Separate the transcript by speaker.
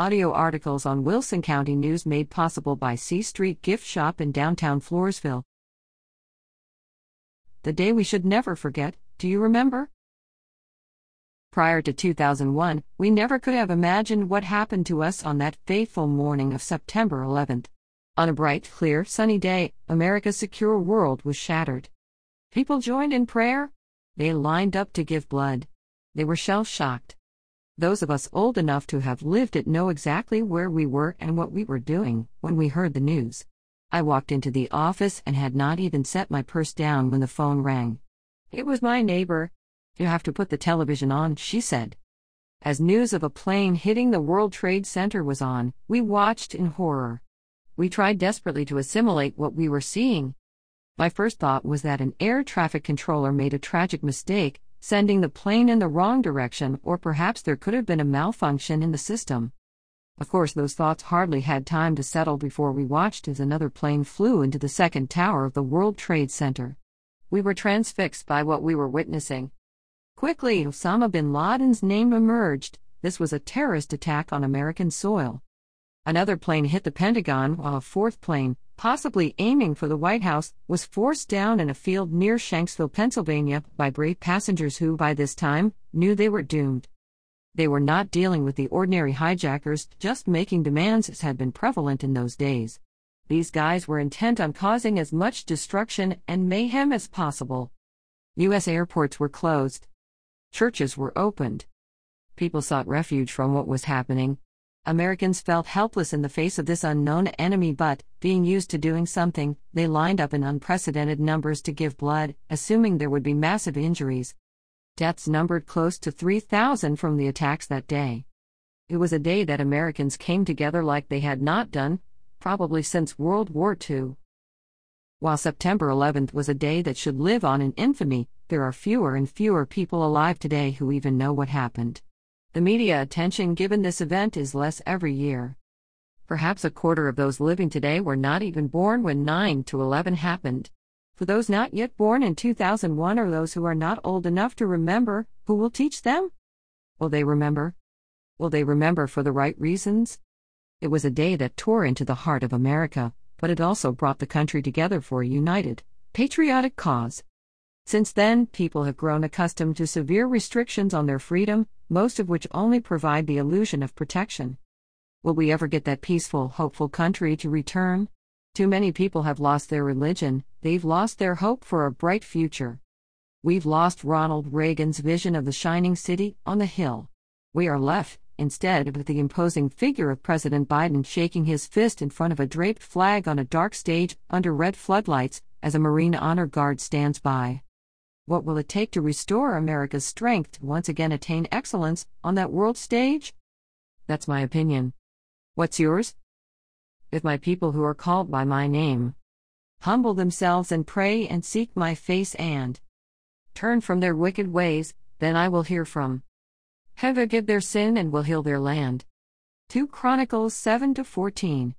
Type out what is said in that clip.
Speaker 1: Audio articles on Wilson County News made possible by C Street Gift Shop in downtown Floresville. The day we should never forget, do you remember? Prior to 2001, we never could have imagined what happened to us on that fateful morning of September 11th. On a bright, clear, sunny day, America's secure world was shattered. People joined in prayer. They lined up to give blood. They were shell shocked. Those of us old enough to have lived it know exactly where we were and what we were doing when we heard the news. I walked into the office and had not even set my purse down when the phone rang. It was my neighbor. You have to put the television on, she said. As news of a plane hitting the World Trade Center was on, we watched in horror. We tried desperately to assimilate what we were seeing. My first thought was that an air traffic controller made a tragic mistake, sending the plane in the wrong direction, or perhaps there could have been a malfunction in the system. Of course, those thoughts hardly had time to settle before we watched as another plane flew into the second tower of the World Trade Center. We were transfixed by what we were witnessing. Quickly, Osama bin Laden's name emerged. This was a terrorist attack on American soil. Another plane hit the Pentagon while a fourth plane, possibly aiming for the White House, was forced down in a field near Shanksville, Pennsylvania, by brave passengers who, by this time, knew they were doomed. They were not dealing with the ordinary hijackers, just making demands as had been prevalent in those days. These guys were intent on causing as much destruction and mayhem as possible. U.S. airports were closed. Churches were opened. People sought refuge from what was happening. Americans felt helpless in the face of this unknown enemy, but, being used to doing something, they lined up in unprecedented numbers to give blood, assuming there would be massive injuries. Deaths numbered close to 3,000 from the attacks that day. It was a day that Americans came together like they had not done, probably since World War II. While September 11th was a day that should live on in infamy, there are fewer and fewer people alive today who even know what happened. The media attention given this event is less every year. Perhaps a quarter of those living today were not even born when 9 to 11 happened. For those not yet born in 2001 or those who are not old enough to remember, who will teach them? Will they remember? Will they remember for the right reasons? It was a day that tore into the heart of America, but it also brought the country together for a united, patriotic cause. Since then, people have grown accustomed to severe restrictions on their freedom, most of which only provide the illusion of protection. Will we ever get that peaceful, hopeful country to return? Too many people have lost their religion, they've lost their hope for a bright future. We've lost Ronald Reagan's vision of the shining city on the hill. We are left, instead, with the imposing figure of President Biden shaking his fist in front of a draped flag on a dark stage under red floodlights as a Marine Honor Guard stands by. What will it take to restore America's strength to once again attain excellence on that world stage? That's my opinion. What's yours? If my people who are called by my name humble themselves and pray and seek my face and turn from their wicked ways, then I will hear from heaven, forgive their sin and will heal their land. 2 Chronicles 7 to 14.